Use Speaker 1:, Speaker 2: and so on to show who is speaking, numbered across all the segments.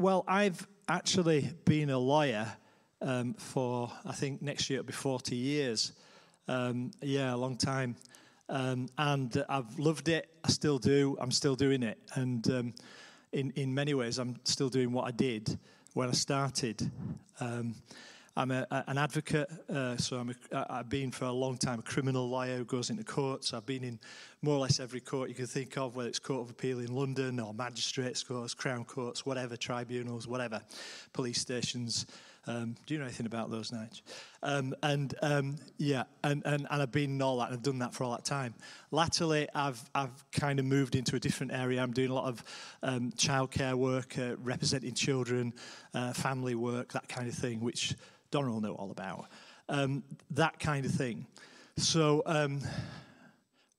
Speaker 1: well, I've actually been a lawyer um, for, I think next year it'll be 40 years. Um, yeah, a long time. Um, and I've loved it. I still do. I'm still doing it. And um, in, in many ways, I'm still doing what I did when I started. I'm a, an advocate, uh, so I'm a, I've been for a long time a criminal lawyer who goes into courts. I've been in more or less every court you can think of, whether it's Court of Appeal in London or magistrates' courts, Crown courts, whatever, tribunals, whatever, police stations. Um, do you know anything about those, Nige? Um, and um, yeah, and, and, and I've been in all that and I've done that for all that time. Latterly, I've, I've kind of moved into a different area. I'm doing a lot of um, childcare work, uh, representing children, uh, family work, that kind of thing, which Donna will know all about. Um, that kind of thing. So um,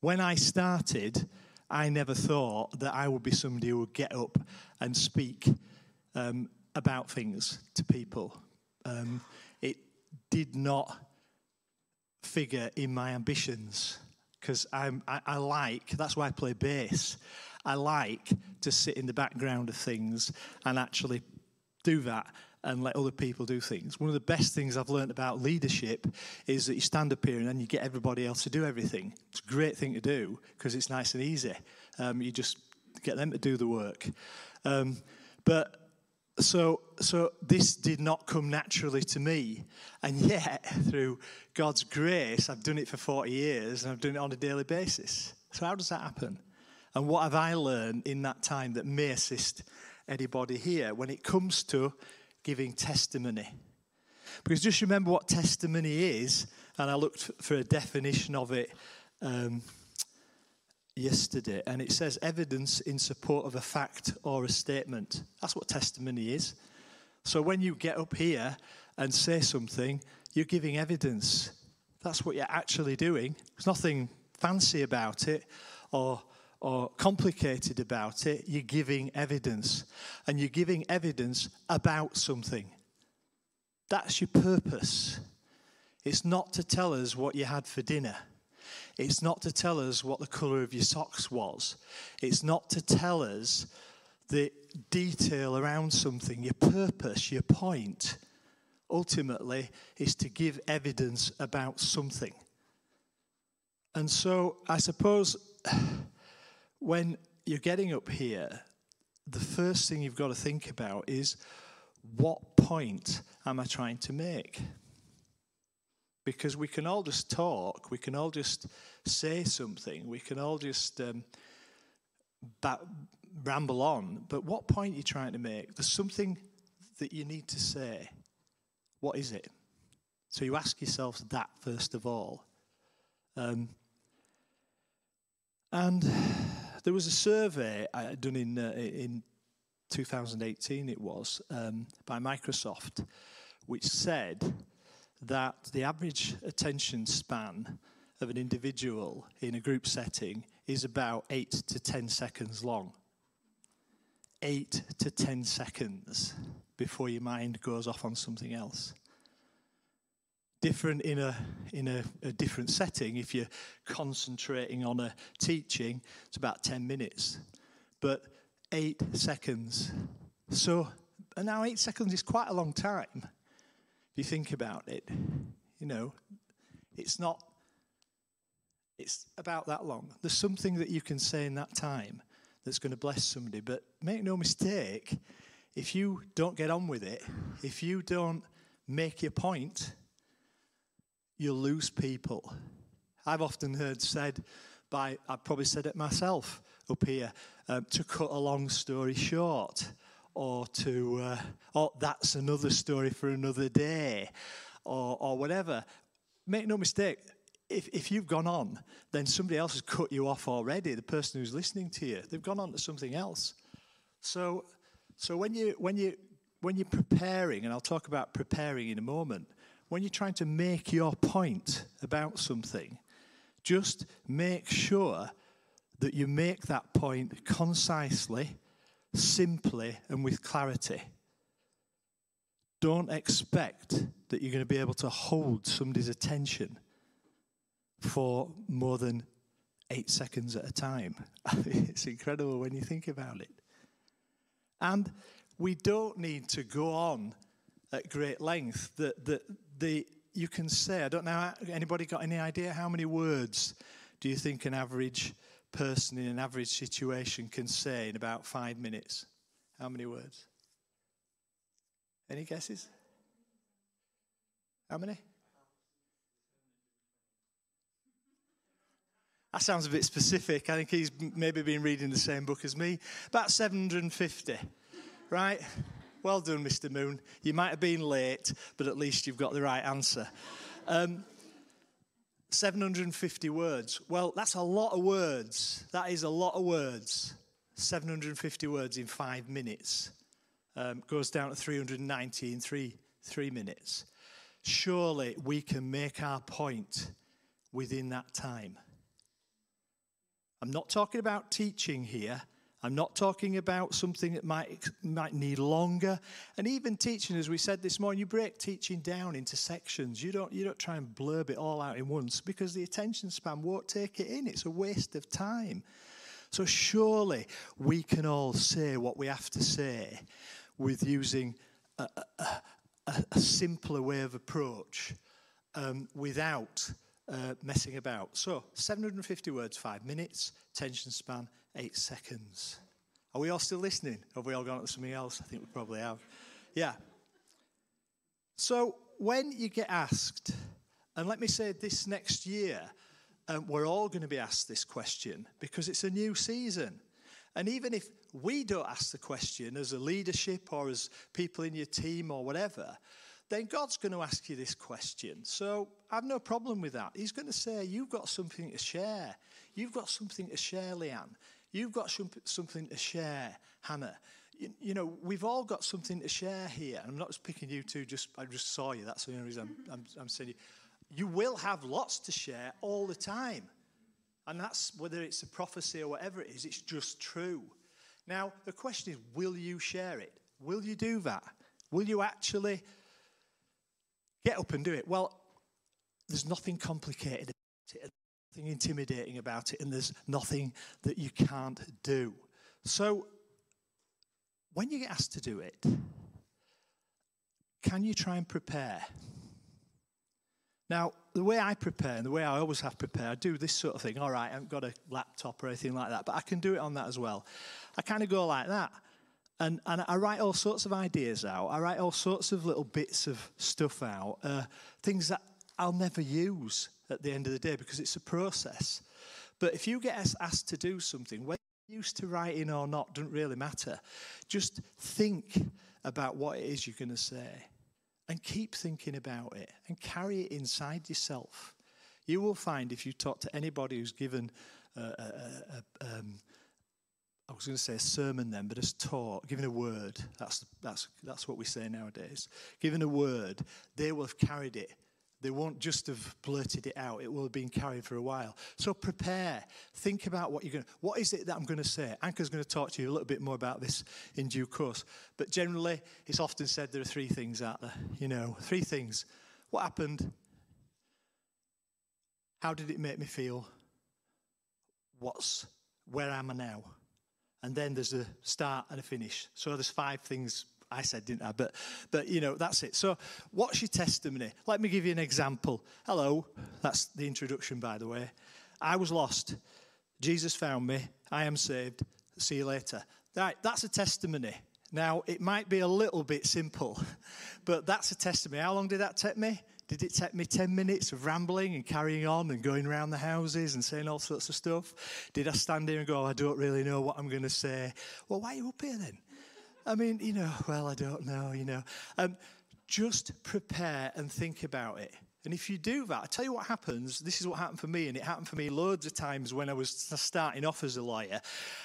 Speaker 1: when I started, I never thought that I would be somebody who would get up and speak um, about things to people. Um, it did not figure in my ambitions because I, I like, that's why I play bass. I like to sit in the background of things and actually do that and let other people do things. One of the best things I've learned about leadership is that you stand up here and then you get everybody else to do everything. It's a great thing to do because it's nice and easy. Um, you just get them to do the work. Um, but so, so this did not come naturally to me. And yet, through God's grace, I've done it for 40 years and I've done it on a daily basis. So, how does that happen? And what have I learned in that time that may assist anybody here when it comes to giving testimony. Because just remember what testimony is, and I looked for a definition of it um, yesterday, and it says evidence in support of a fact or a statement. That's what testimony is. So when you get up here and say something, you're giving evidence. That's what you're actually doing. There's nothing fancy about it or or complicated about it, you're giving evidence. And you're giving evidence about something. That's your purpose. It's not to tell us what you had for dinner. It's not to tell us what the colour of your socks was. It's not to tell us the detail around something. Your purpose, your point, ultimately, is to give evidence about something. And so I suppose when you're getting up here, the first thing you've got to think about is what point am I trying to make? Because we can all just talk, we can all just say something, we can all just um, ba- ramble on, but what point are you trying to make? There's something that you need to say. What is it? So you ask yourself that first of all. Um, and there was a survey done in, uh, in 2018, it was, um, by Microsoft, which said that the average attention span of an individual in a group setting is about 8 to 10 seconds long. 8 to 10 seconds before your mind goes off on something else different in a in a, a, different setting. If you're concentrating on a teaching, it's about ten minutes, but eight seconds. So and now eight seconds is quite a long time. If you think about it, you know, it's not. It's about that long. There's something that you can say in that time that's going to bless somebody. But make no mistake, if you don't get on with it, if you don't make your point, you'll lose people. I've often heard said by, I've probably said it myself up here, um, to cut a long story short, or to, uh, oh, that's another story for another day, or, or whatever. Make no mistake, if, if you've gone on, then somebody else has cut you off already, the person who's listening to you. They've gone on to something else. So, so when, you, when, you, when you're preparing, and I'll talk about preparing in a moment, when you're trying to make your point about something, just make sure that you make that point concisely, simply, and with clarity. Don't expect that you're going to be able to hold somebody's attention for more than eight seconds at a time. it's incredible when you think about it. And we don't need to go on at great length. That the, the, you can say, I don't know, anybody got any idea how many words do you think an average person in an average situation can say in about five minutes? How many words? Any guesses? How many? That sounds a bit specific. I think he's maybe been reading the same book as me. About 750, right? Well done, Mr. Moon. You might have been late, but at least you've got the right answer. Um, 750 words. Well, that's a lot of words. That is a lot of words. 750 words in five minutes. Um, goes down to 390 in three, three minutes. Surely we can make our point within that time. I'm not talking about teaching here. I'm not talking about something that might, might need longer. And even teaching, as we said this morning, you break teaching down into sections. You don't, you don't try and blurb it all out in once because the attention span won't take it in. It's a waste of time. So surely we can all say what we have to say with using a, a, a, a simpler way of approach um, without uh, messing about. So, 750 words, five minutes, attention span, eight seconds. Are we all still listening? Have we all gone to something else? I think we probably have. Yeah. So, when you get asked, and let me say this next year, um, we're all going to be asked this question because it's a new season. And even if we don't ask the question as a leadership or as people in your team or whatever, then God's going to ask you this question. So I've no problem with that. He's going to say, You've got something to share. You've got something to share, Leanne. You've got something to share, Hannah. You, you, know, we've all got something to share here. And I'm not just picking you two, just I just saw you. That's the only reason I'm, I'm, I'm saying you. You will have lots to share all the time. And that's whether it's a prophecy or whatever it is, it's just true. Now, the question is will you share it? Will you do that? Will you actually Get up and do it. Well, there's nothing complicated about it, nothing intimidating about it, and there's nothing that you can't do. So, when you get asked to do it, can you try and prepare? Now, the way I prepare and the way I always have prepared, I do this sort of thing. All right, I haven't got a laptop or anything like that, but I can do it on that as well. I kind of go like that. And, and I write all sorts of ideas out. I write all sorts of little bits of stuff out, uh, things that I'll never use at the end of the day because it's a process. But if you get asked to do something, whether you're used to writing or not, doesn't really matter. Just think about what it is you're going to say and keep thinking about it and carry it inside yourself. You will find if you talk to anybody who's given a, a, a, um, I was going to say a sermon then, but as taught, given a word, that's, that's, that's what we say nowadays. given a word, they will have carried it. They won't just have blurted it out. It will have been carried for a while. So prepare. Think about what you're going to, what is it that I'm going to say? Anka's going to talk to you a little bit more about this in due course. But generally, it's often said there are three things out there. You know, three things. What happened? How did it make me feel? What's, where am I now? and then there's a start and a finish. So there's five things I said, didn't I? But, but you know, that's it. So, what's your testimony? Let me give you an example. Hello, that's the introduction, by the way. I was lost. Jesus found me. I am saved. See you later. Right, that's a testimony. Now, it might be a little bit simple, but that's a testimony. How long did that take me? Did it take me 10 minutes of rambling and carrying on and going around the houses and saying all sorts of stuff? Did I stand here and go, oh, I don't really know what I'm going to say? Well, why are you up here then? I mean, you know, well, I don't know, you know. Um, just prepare and think about it. And if you do that, I tell you what happens. This is what happened for me, and it happened for me loads of times when I was starting off as a lawyer.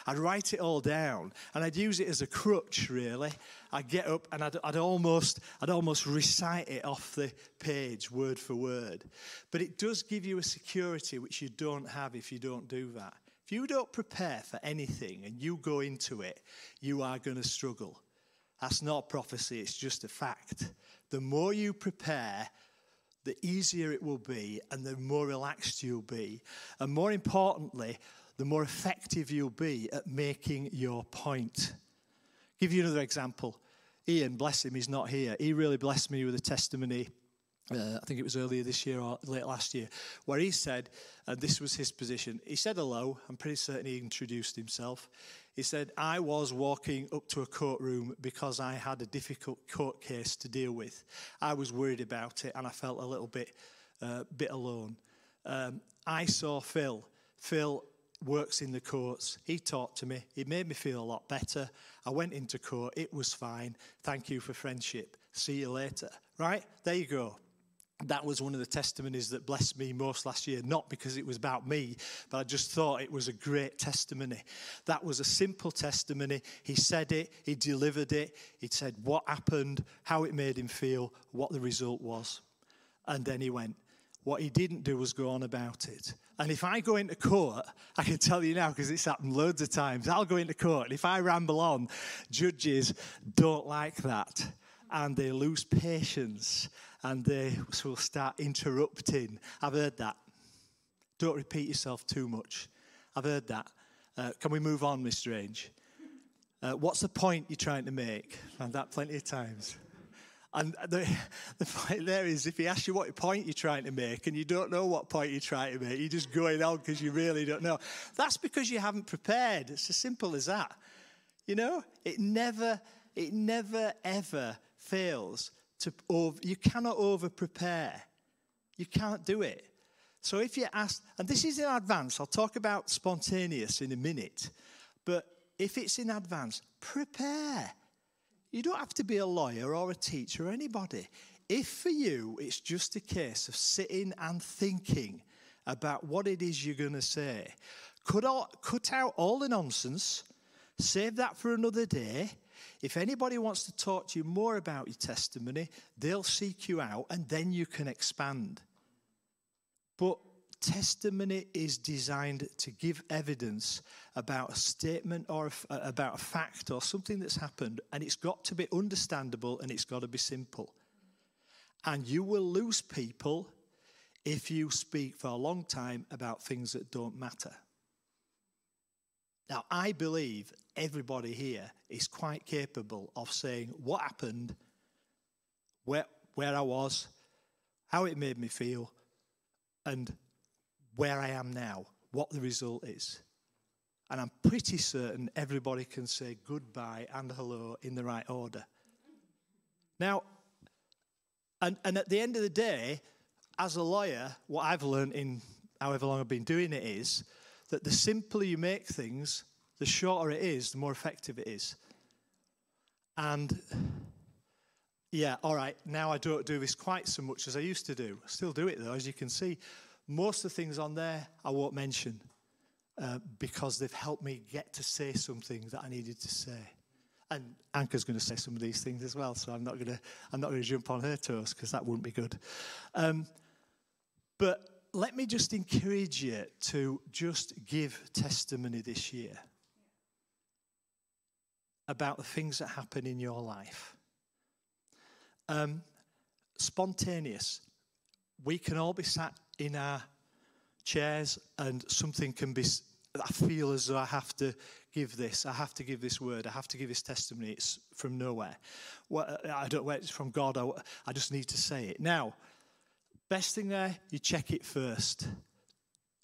Speaker 1: I'd write it all down, and I'd use it as a crutch. Really, I'd get up and I'd, I'd almost, I'd almost recite it off the page, word for word. But it does give you a security which you don't have if you don't do that. If you don't prepare for anything and you go into it, you are going to struggle. That's not prophecy; it's just a fact. The more you prepare the easier it will be and the more relaxed you'll be. And more importantly, the more effective you'll be at making your point. I'll Give you another example. Ian, bless him, he's not here. He really blessed me with a testimony. Uh, I think it was earlier this year or late last year, where he said, and this was his position. He said hello. I'm pretty certain he introduced himself. He said, I was walking up to a courtroom because I had a difficult court case to deal with. I was worried about it and I felt a little bit, uh, bit alone. Um, I saw Phil. Phil works in the courts. He talked to me. He made me feel a lot better. I went into court. It was fine. Thank you for friendship. See you later. Right? There you go. That was one of the testimonies that blessed me most last year, not because it was about me, but I just thought it was a great testimony. That was a simple testimony. He said it, he delivered it, he said what happened, how it made him feel, what the result was. And then he went. What he didn't do was go on about it. And if I go into court, I can tell you now because it's happened loads of times, I'll go into court, and if I ramble on, judges don't like that. And they lose patience and they will start interrupting. I've heard that. Don't repeat yourself too much. I've heard that. Uh, can we move on, Miss Strange? Uh, what's the point you're trying to make? I've that plenty of times. And the, the point there is if he asks you what point you're trying to make and you don't know what point you're trying to make, you're just going on because you really don't know. That's because you haven't prepared. It's as simple as that. You know, it never, it never ever fails to over, you cannot over prepare. You can't do it. So if you ask, and this is in advance, I'll talk about spontaneous in a minute, but if it's in advance, prepare. You don't have to be a lawyer or a teacher or anybody. If for you it's just a case of sitting and thinking about what it is you're going to say, cut out, cut out all the nonsense, save that for another day, if anybody wants to talk to you more about your testimony, they'll seek you out and then you can expand. But testimony is designed to give evidence about a statement or a, uh, about a fact or something that's happened, and it's got to be understandable and it's got to be simple. And you will lose people if you speak for a long time about things that don't matter. Now, I believe everybody here is quite capable of saying what happened, where, where I was, how it made me feel, and where I am now, what the result is. And I'm pretty certain everybody can say goodbye and hello in the right order. Now, and, and at the end of the day, as a lawyer, what I've learned in however long I've been doing it is that the simpler you make things, the shorter it is, the more effective it is. And yeah, all right, now I don't do this quite so much as I used to do. I still do it though, as you can see. Most of the things on there I won't mention uh, because they've helped me get to say something that I needed to say. And Anka's going to say some of these things as well, so I'm not going to I'm not going to jump on her toes because that wouldn't be good. Um, but let me just encourage you to just give testimony this year about the things that happen in your life. Um, spontaneous. We can all be sat in our chairs and something can be, I feel as though I have to give this, I have to give this word, I have to give this testimony. It's from nowhere. Well, I don't know where it's from God, I, I just need to say it. Now, best thing there, you check it first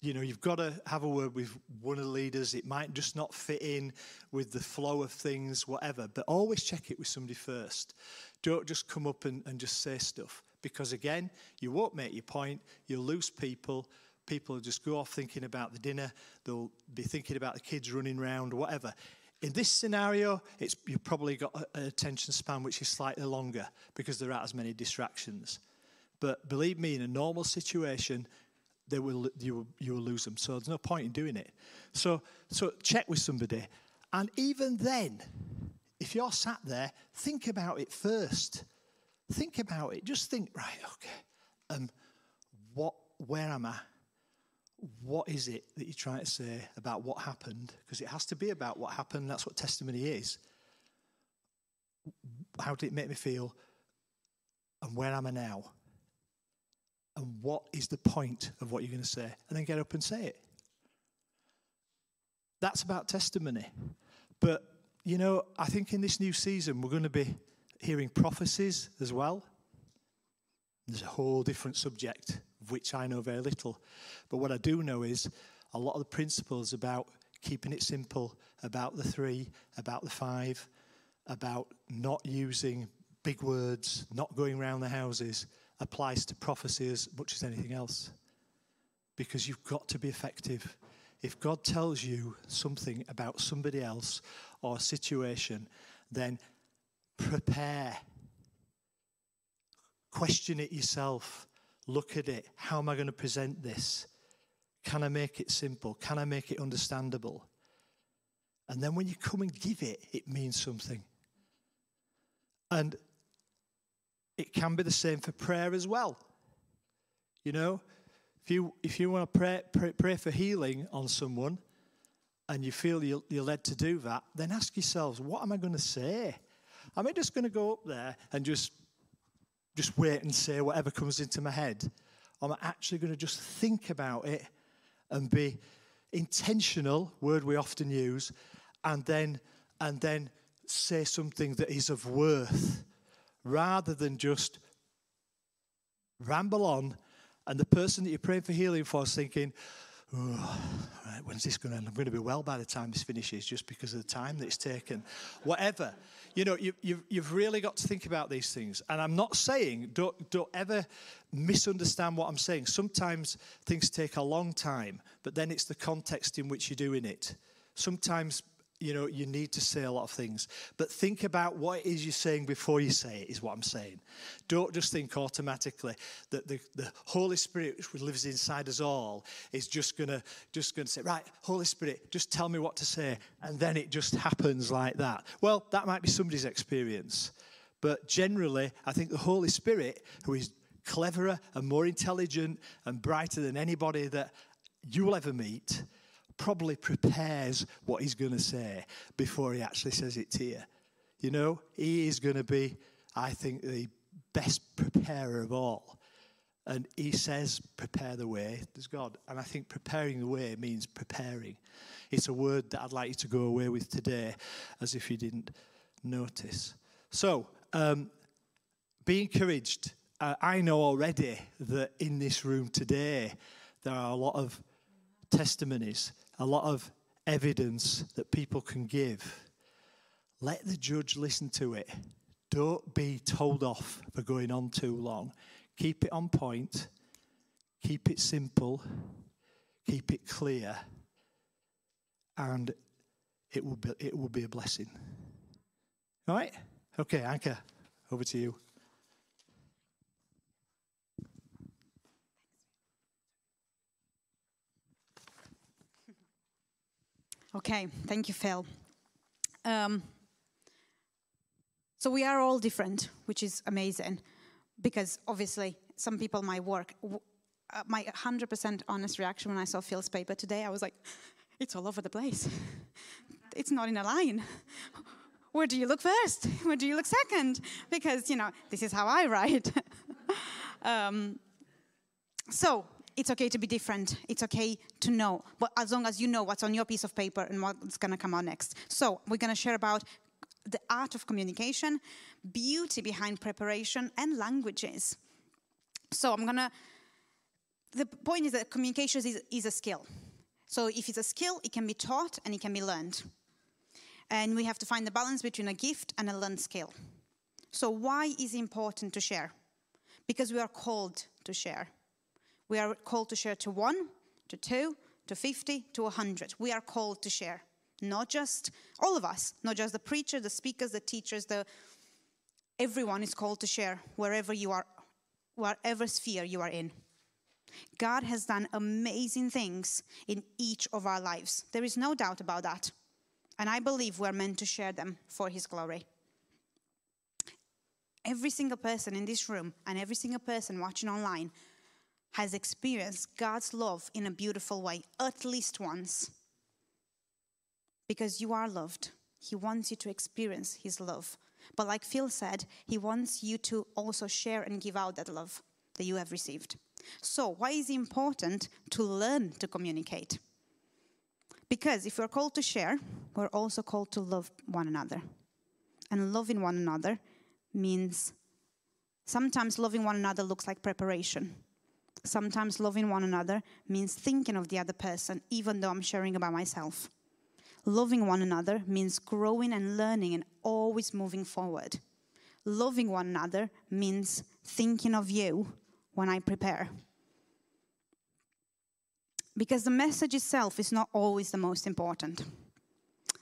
Speaker 1: you know, you've got to have a word with one of the leaders. It might just not fit in with the flow of things, whatever, but always check it with somebody first. Don't just come up and, and just say stuff because, again, you won't make your point, you'll lose people. People will just go off thinking about the dinner, they'll be thinking about the kids running around, whatever. In this scenario, it's, you've probably got an attention span which is slightly longer because there aren't as many distractions. But believe me, in a normal situation, they will you will, you will lose them. So there's no point in doing it. So so check with somebody, and even then, if you're sat there, think about it first. Think about it. Just think, right? Okay, um, what? Where am I? What is it that you're trying to say about what happened? Because it has to be about what happened. That's what testimony is. How did it make me feel? And where am I now? And what is the point of what you're going to say, and then get up and say it. That's about testimony. But you know, I think in this new season, we're going to be hearing prophecies as well. There's a whole different subject, of which I know very little. But what I do know is a lot of the principles about keeping it simple, about the three, about the five, about not using big words, not going around the houses, applies to prophecy as much as anything else. Because you've got to be effective. If God tells you something about somebody else or a situation, then prepare. Question it yourself. Look at it. How am I going to present this? Can I make it simple? Can I make it understandable? And then when you come and give it, it means something. And it can be the same for prayer as well. You know, if you if you want to pray, pray, pray for healing on someone, and you feel you're, you're led to do that, then ask yourselves, what am I going to say? Am I just going to go up there and just just wait and say whatever comes into my head? Or am I actually going to just think about it and be intentional, word we often use, and then and then say something that is of worth rather than just ramble on and the person that you're praying for healing for is thinking, oh, right, when's this going to end? I'm going to be well by the time this finishes just because of the time that it's taken. Whatever. You know, you, you've, you've really got to think about these things. And I'm not saying, don't, don't ever misunderstand what I'm saying. Sometimes things take a long time, but then it's the context in which you're doing it. Sometimes you know, you need to say a lot of things. But think about what it is you're saying before you say it, is what I'm saying. Don't just think automatically that the, the Holy Spirit, which lives inside us all, is just gonna just gonna say, right, Holy Spirit, just tell me what to say, and then it just happens like that. Well, that might be somebody's experience. But generally, I think the Holy Spirit, who is cleverer and more intelligent and brighter than anybody that you will ever meet, probably prepares what he's going to say before he actually says it to you. You know, he is going to be, I think, the best preparer of all. And he says, prepare the way. There's God. And I think preparing the way means preparing. It's a word that I'd like you to go away with today, as if you didn't notice. So, um, be encouraged. Uh, I know already that in this room today, there are a lot of testimonies a lot of evidence that people can give. Let the judge listen to it. Don't be told off for going on too long. Keep it on point, keep it simple, keep it clear, and it will be, it will be a blessing. All right? Okay, Anka, over to you.
Speaker 2: Okay, thank you, Phil. Um, so we are all different, which is amazing, because obviously some people might work. Uh, my 100% honest reaction when I saw Phil's paper today, I was like, it's all over the place. it's not in a line. Where do you look first? Where do you look second? Because, you know, this is how I write. um, so it's okay to be different. It's okay to know, but as long as you know what's on your piece of paper and what's going to come out next. So we're going to share about the art of communication, beauty behind preparation, and languages. So I'm going to. The point is that communication is, is a skill. So if it's a skill, it can be taught and it can be learned. And we have to find the balance between a gift and a learned skill. So why is it important to share? Because we are called to share. We are called to share to one, to two, to 50, to 100. We are called to share. Not just all of us, not just the preacher, the speakers, the teachers, the everyone is called to share wherever you are, whatever sphere you are in. God has done amazing things in each of our lives. There is no doubt about that. And I believe we're meant to share them for His glory. Every single person in this room and every single person watching online has experienced God's love in a beautiful way, at least once. Because you are loved. He wants you to experience His love. But like Phil said, He wants you to also share and give out that love that you have received. So, why is it important to learn to communicate? Because if we're called to share, we're also called to love one another. And loving one another means sometimes loving one another looks like preparation. Sometimes loving one another means thinking of the other person, even though I'm sharing about myself. Loving one another means growing and learning and always moving forward. Loving one another means thinking of you when I prepare. Because the message itself is not always the most important.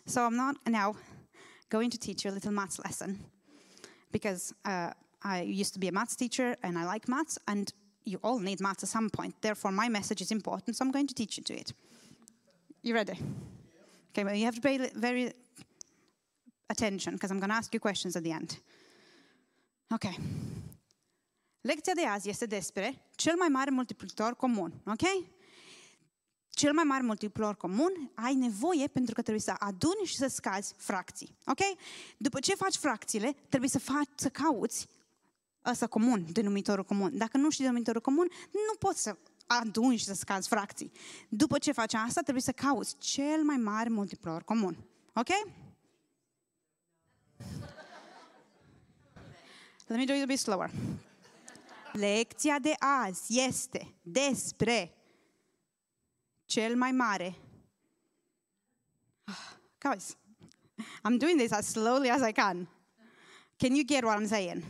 Speaker 2: So I'm not now going to teach you a little maths lesson because uh, I used to be a maths teacher and I like maths, and you all need maths at some point. Therefore, my message is important, so I'm going to teach you to it. You ready? Okay, well, you have to pay very attention because I'm going to ask you questions at the end. Ok. Lecția de azi este despre cel mai mare multiplicator comun, ok? Cel mai mare multiplicator comun ai nevoie pentru că trebuie să aduni și să scazi fracții, ok? După ce faci fracțiile, trebuie să faci, să cauți ăsta comun, denumitorul comun. Dacă nu știi denumitorul comun, nu poți să aduni și să scazi fracții. După ce faci asta, trebuie să cauți cel mai mare multiplicator comun. Ok? Let me do it a bit slower. Lecția de azi este despre cel mai mare. Guys, I'm doing this as slowly as I can. Can you get what I'm saying?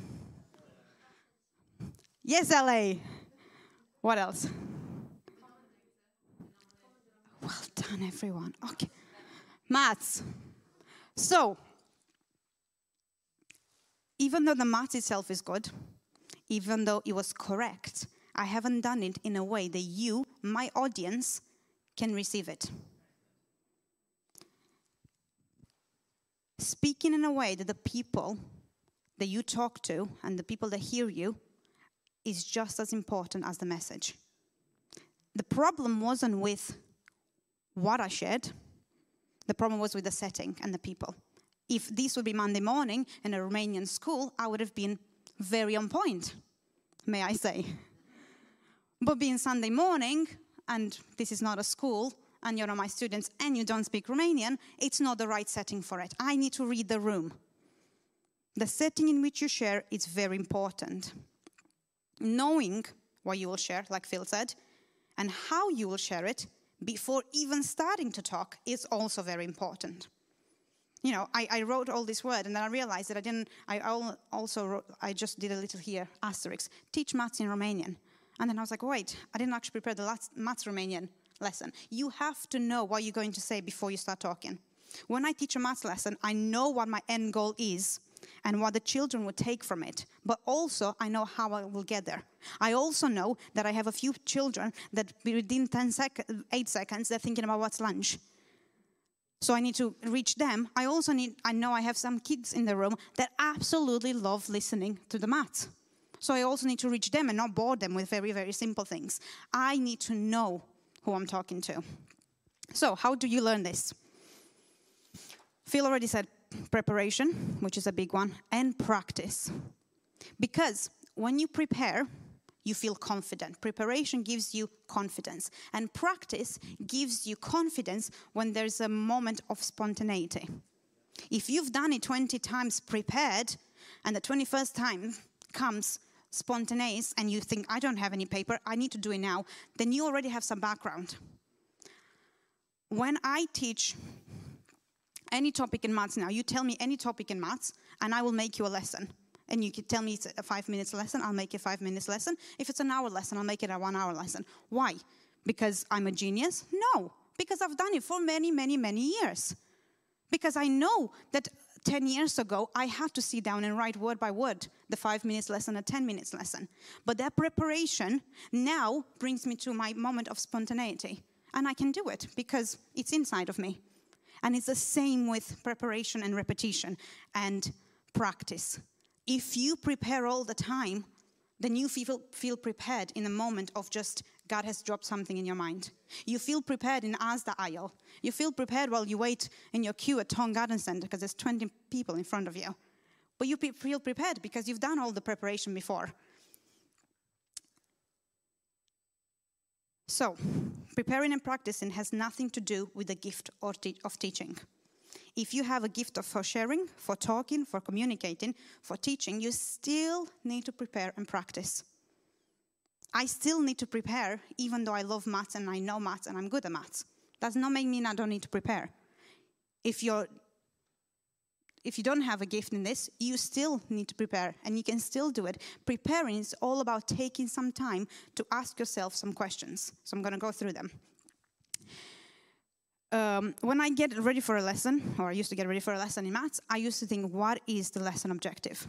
Speaker 2: Yes, LA. What else? Well done, everyone. Okay. Maths. So, even though the math itself is good, even though it was correct, I haven't done it in a way that you, my audience, can receive it. Speaking in a way that the people that you talk to and the people that hear you is just as important as the message. The problem wasn't with what I shared, the problem was with the setting and the people. If this would be Monday morning in a Romanian school, I would have been very on point, may I say. But being Sunday morning, and this is not a school, and you're not my students, and you don't speak Romanian, it's not the right setting for it. I need to read the room. The setting in which you share is very important knowing what you will share, like Phil said, and how you will share it before even starting to talk is also very important. You know, I, I wrote all this word and then I realized that I didn't, I also wrote, I just did a little here, asterisk, teach maths in Romanian. And then I was like, wait, I didn't actually prepare the last maths Romanian lesson. You have to know what you're going to say before you start talking. When I teach a maths lesson, I know what my end goal is and what the children would take from it. But also, I know how I will get there. I also know that I have a few children that within 10 sec- 8 seconds, they're thinking about what's lunch. So I need to reach them. I also need, I know I have some kids in the room that absolutely love listening to the maths. So I also need to reach them and not bore them with very, very simple things. I need to know who I'm talking to. So, how do you learn this? Phil already said preparation, which is a big one, and practice. Because when you prepare, you feel confident. Preparation gives you confidence, and practice gives you confidence when there's a moment of spontaneity. If you've done it 20 times prepared, and the 21st time comes spontaneous, and you think, I don't have any paper, I need to do it now, then you already have some background. When I teach any topic in maths now. You tell me any topic in maths, and I will make you a lesson. And you can tell me it's a five minutes lesson, I'll make a five minutes lesson. If it's an hour lesson, I'll make it a one hour lesson. Why? Because I'm a genius? No, because I've done it for many, many, many years. Because I know that 10 years ago, I had to sit down and write word by word the five minutes lesson, a 10 minutes lesson. But that preparation now brings me to my moment of spontaneity. And I can do it because it's inside of me. And it's the same with preparation and repetition and practice. If you prepare all the time, then you feel, feel prepared in the moment of just God has dropped something in your mind. You feel prepared in Asda aisle. You feel prepared while you wait in your queue at Tong Garden Center because there's 20 people in front of you. But you feel prepared because you've done all the preparation before. So, preparing and practicing has nothing to do with the gift te- of teaching. If you have a gift of for sharing, for talking, for communicating, for teaching, you still need to prepare and practice. I still need to prepare, even though I love maths and I know maths and I'm good at maths. Does not make me I don't need to prepare. If you're if you don't have a gift in this, you still need to prepare and you can still do it. Preparing is all about taking some time to ask yourself some questions. So I'm going to go through them. Um, when I get ready for a lesson, or I used to get ready for a lesson in maths, I used to think, what is the lesson objective?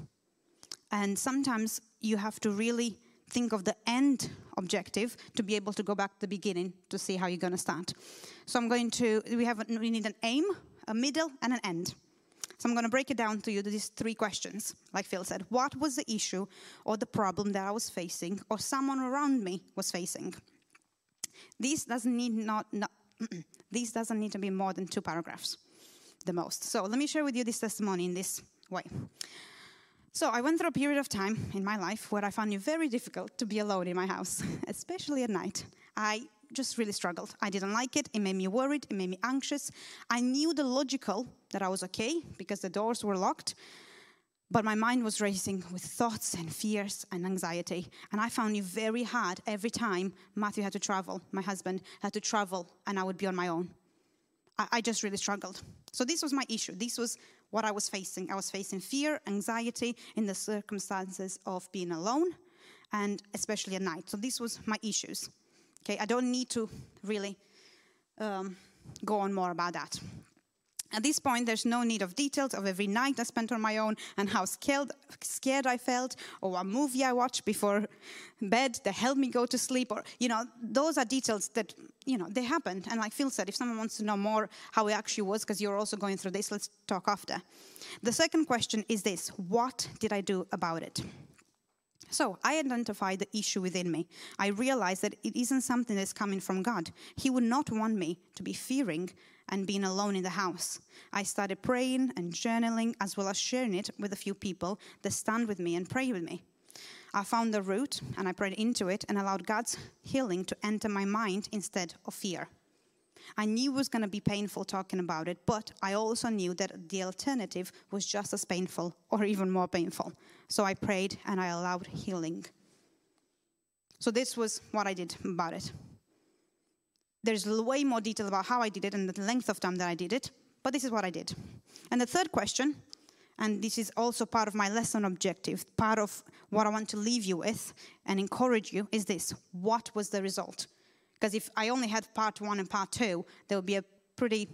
Speaker 2: And sometimes you have to really think of the end objective to be able to go back to the beginning to see how you're going to start. So I'm going to, we have, we need an aim, a middle, and an end. So I'm going to break it down to you to these three questions. Like Phil said, what was the issue or the problem that I was facing or someone around me was facing? This doesn't need not, not this doesn't need to be more than two paragraphs, the most. So let me share with you this testimony in this way. So I went through a period of time in my life where I found it very difficult to be alone in my house, especially at night. I just really struggled. I didn't like it. It made me worried. It made me anxious. I knew the logical that I was okay because the doors were locked, but my mind was racing with thoughts and fears and anxiety. And I found it very hard every time Matthew had to travel, my husband had to travel, and I would be on my own. I, I just really struggled. So, this was my issue. This was what I was facing. I was facing fear, anxiety in the circumstances of being alone, and especially at night. So, this was my issues. Okay, I don't need to really um, go on more about that. At this point, there's no need of details of every night I spent on my own and how scared, scared I felt, or what movie I watched before bed that helped me go to sleep, or, you know, those are details that, you know, they happened. And like Phil said, if someone wants to know more how it actually was, because you're also going through this, let's talk after. The second question is this What did I do about it? So I identified the issue within me. I realized that it isn't something that's coming from God. He would not want me to be fearing and being alone in the house. I started praying and journaling as well as sharing it with a few people that stand with me and pray with me. I found the root and I prayed into it and allowed God's healing to enter my mind instead of fear. I knew it was going to be painful talking about it, but I also knew that the alternative was just as painful or even more painful. So I prayed and I allowed healing. So this was what I did about it. There's way more detail about how I did it and the length of time that I did it, but this is what I did. And the third question, and this is also part of my lesson objective, part of what I want to leave you with and encourage you, is this What was the result? Because if I only had part one and part two, there would be a pretty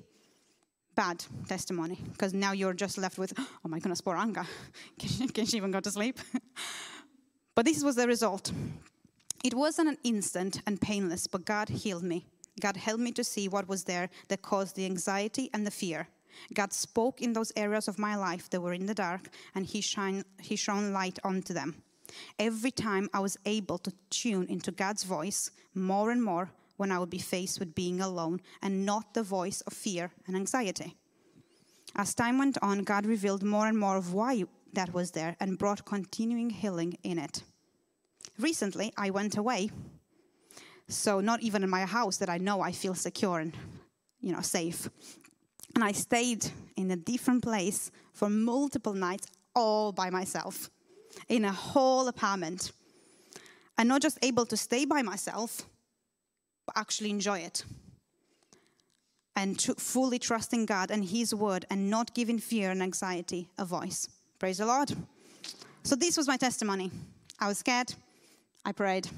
Speaker 2: bad testimony. Because now you're just left with, oh my goodness, poor Anka. Can she, can she even go to sleep? but this was the result. It wasn't an instant and painless, but God healed me. God helped me to see what was there that caused the anxiety and the fear. God spoke in those areas of my life that were in the dark, and He, shine, he shone light onto them. Every time I was able to tune into God's voice more and more when I would be faced with being alone and not the voice of fear and anxiety. As time went on, God revealed more and more of why that was there and brought continuing healing in it. Recently, I went away. So, not even in my house that I know I feel secure and, you know, safe. And I stayed in a different place for multiple nights all by myself in a whole apartment. And not just able to stay by myself, actually enjoy it. And to fully trusting God and His word and not giving fear and anxiety a voice. Praise the Lord. So, this was my testimony. I was scared, I prayed,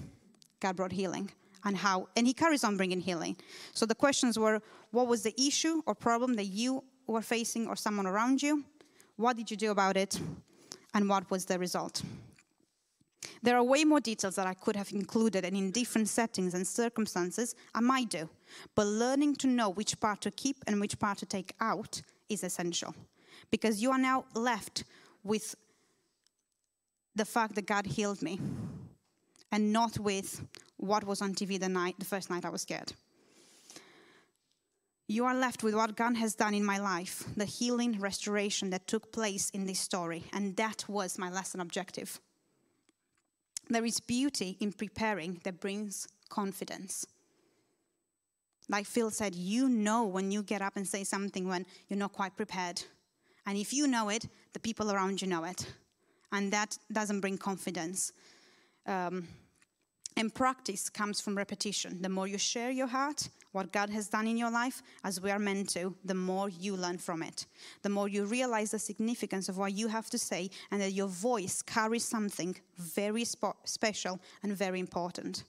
Speaker 2: God brought healing. And how, and he carries on bringing healing. So the questions were what was the issue or problem that you were facing or someone around you? What did you do about it? And what was the result? There are way more details that I could have included, and in different settings and circumstances, I might do. But learning to know which part to keep and which part to take out is essential. Because you are now left with the fact that God healed me, and not with what was on TV the night, the first night I was scared. You are left with what God has done in my life, the healing, restoration that took place in this story, and that was my lesson objective. There is beauty in preparing that brings confidence. like Phil said, you know when you get up and say something when you're not quite prepared. And if you know it, the people around you know it. And that doesn't bring confidence. Um, and practice comes from repetition. The more you share your heart, what God has done in your life, as we are meant to, the more you learn from it. The more you realize the significance of what you have to say, and that your voice carries something very special and very important.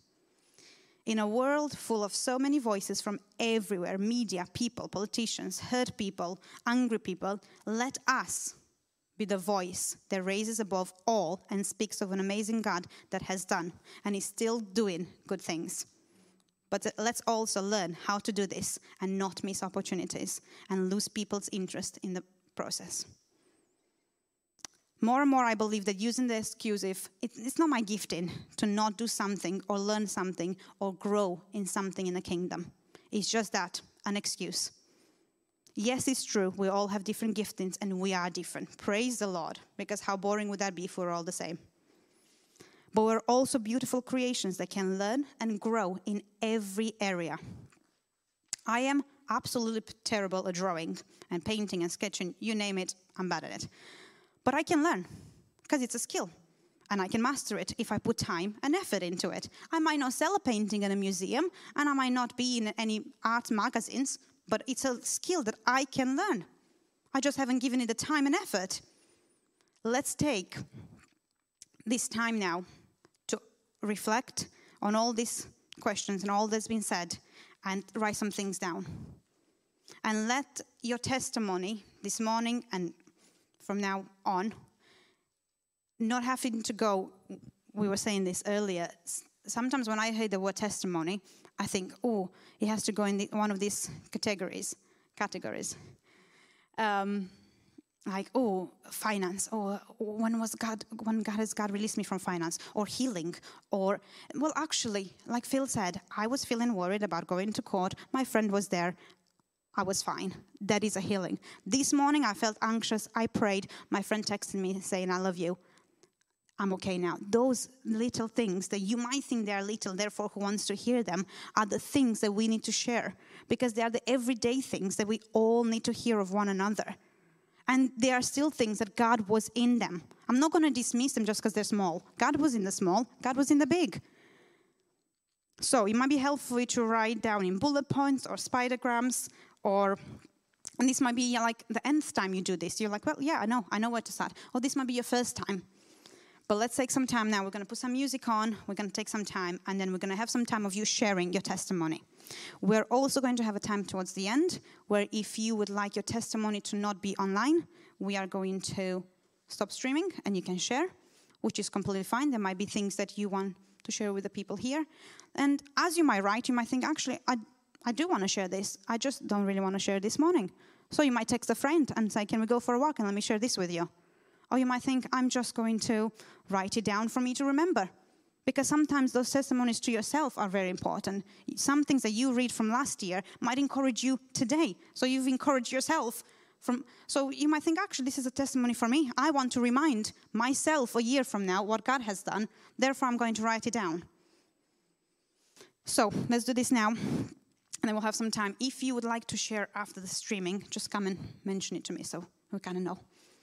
Speaker 2: In a world full of so many voices from everywhere media, people, politicians, hurt people, angry people let us be the voice that raises above all and speaks of an amazing God that has done and is still doing good things. But let's also learn how to do this and not miss opportunities and lose people's interest in the process. More and more, I believe that using the excuse if it's not my gifting to not do something or learn something or grow in something in the kingdom. It's just that, an excuse. Yes, it's true, we all have different giftings and we are different. Praise the Lord, because how boring would that be if we we're all the same? But we're also beautiful creations that can learn and grow in every area. I am absolutely terrible at drawing and painting and sketching, you name it, I'm bad at it. But I can learn because it's a skill and I can master it if I put time and effort into it. I might not sell a painting in a museum and I might not be in any art magazines, but it's a skill that I can learn. I just haven't given it the time and effort. Let's take this time now to reflect on all these questions and all that's been said and write some things down. And let your testimony this morning and from now on, not having to go, we were saying this earlier, sometimes when I hear the word testimony, I think, oh, it has to go in the, one of these categories. Categories. Um, like, oh, finance, or when was God, when God has God released me from finance, or healing, or, well, actually, like Phil said, I was feeling worried about going to court. My friend was there. I was fine. That is a healing. This morning I felt anxious. I prayed. My friend texted me saying, I love you. I'm okay now. Those little things that you might think they are little, therefore, who wants to hear them, are the things that we need to share because they are the everyday things that we all need to hear of one another. And they are still things that God was in them. I'm not going to dismiss them just because they're small. God was in the small, God was in the big. So it might be helpful to write down in bullet points or spidergrams or and this might be like the nth time you do this. You're like, well, yeah, I know, I know where to start. Or this might be your first time. But let's take some time now. We're going to put some music on. We're going to take some time, and then we're going to have some time of you sharing your testimony. We're also going to have a time towards the end where, if you would like your testimony to not be online, we are going to stop streaming and you can share, which is completely fine. There might be things that you want to share with the people here. And as you might write, you might think, actually, I I do want to share this. I just don't really want to share this morning. So you might text a friend and say, Can we go for a walk and let me share this with you? Or you might think, I'm just going to write it down for me to remember. Because sometimes those testimonies to yourself are very important. Some things that you read from last year might encourage you today. So you've encouraged yourself from so you might think actually this is a testimony for me. I want to remind myself a year from now what God has done. Therefore I'm going to write it down. So let's do this now and then we'll have some time. If you would like to share after the streaming, just come and mention it to me so we kind of know.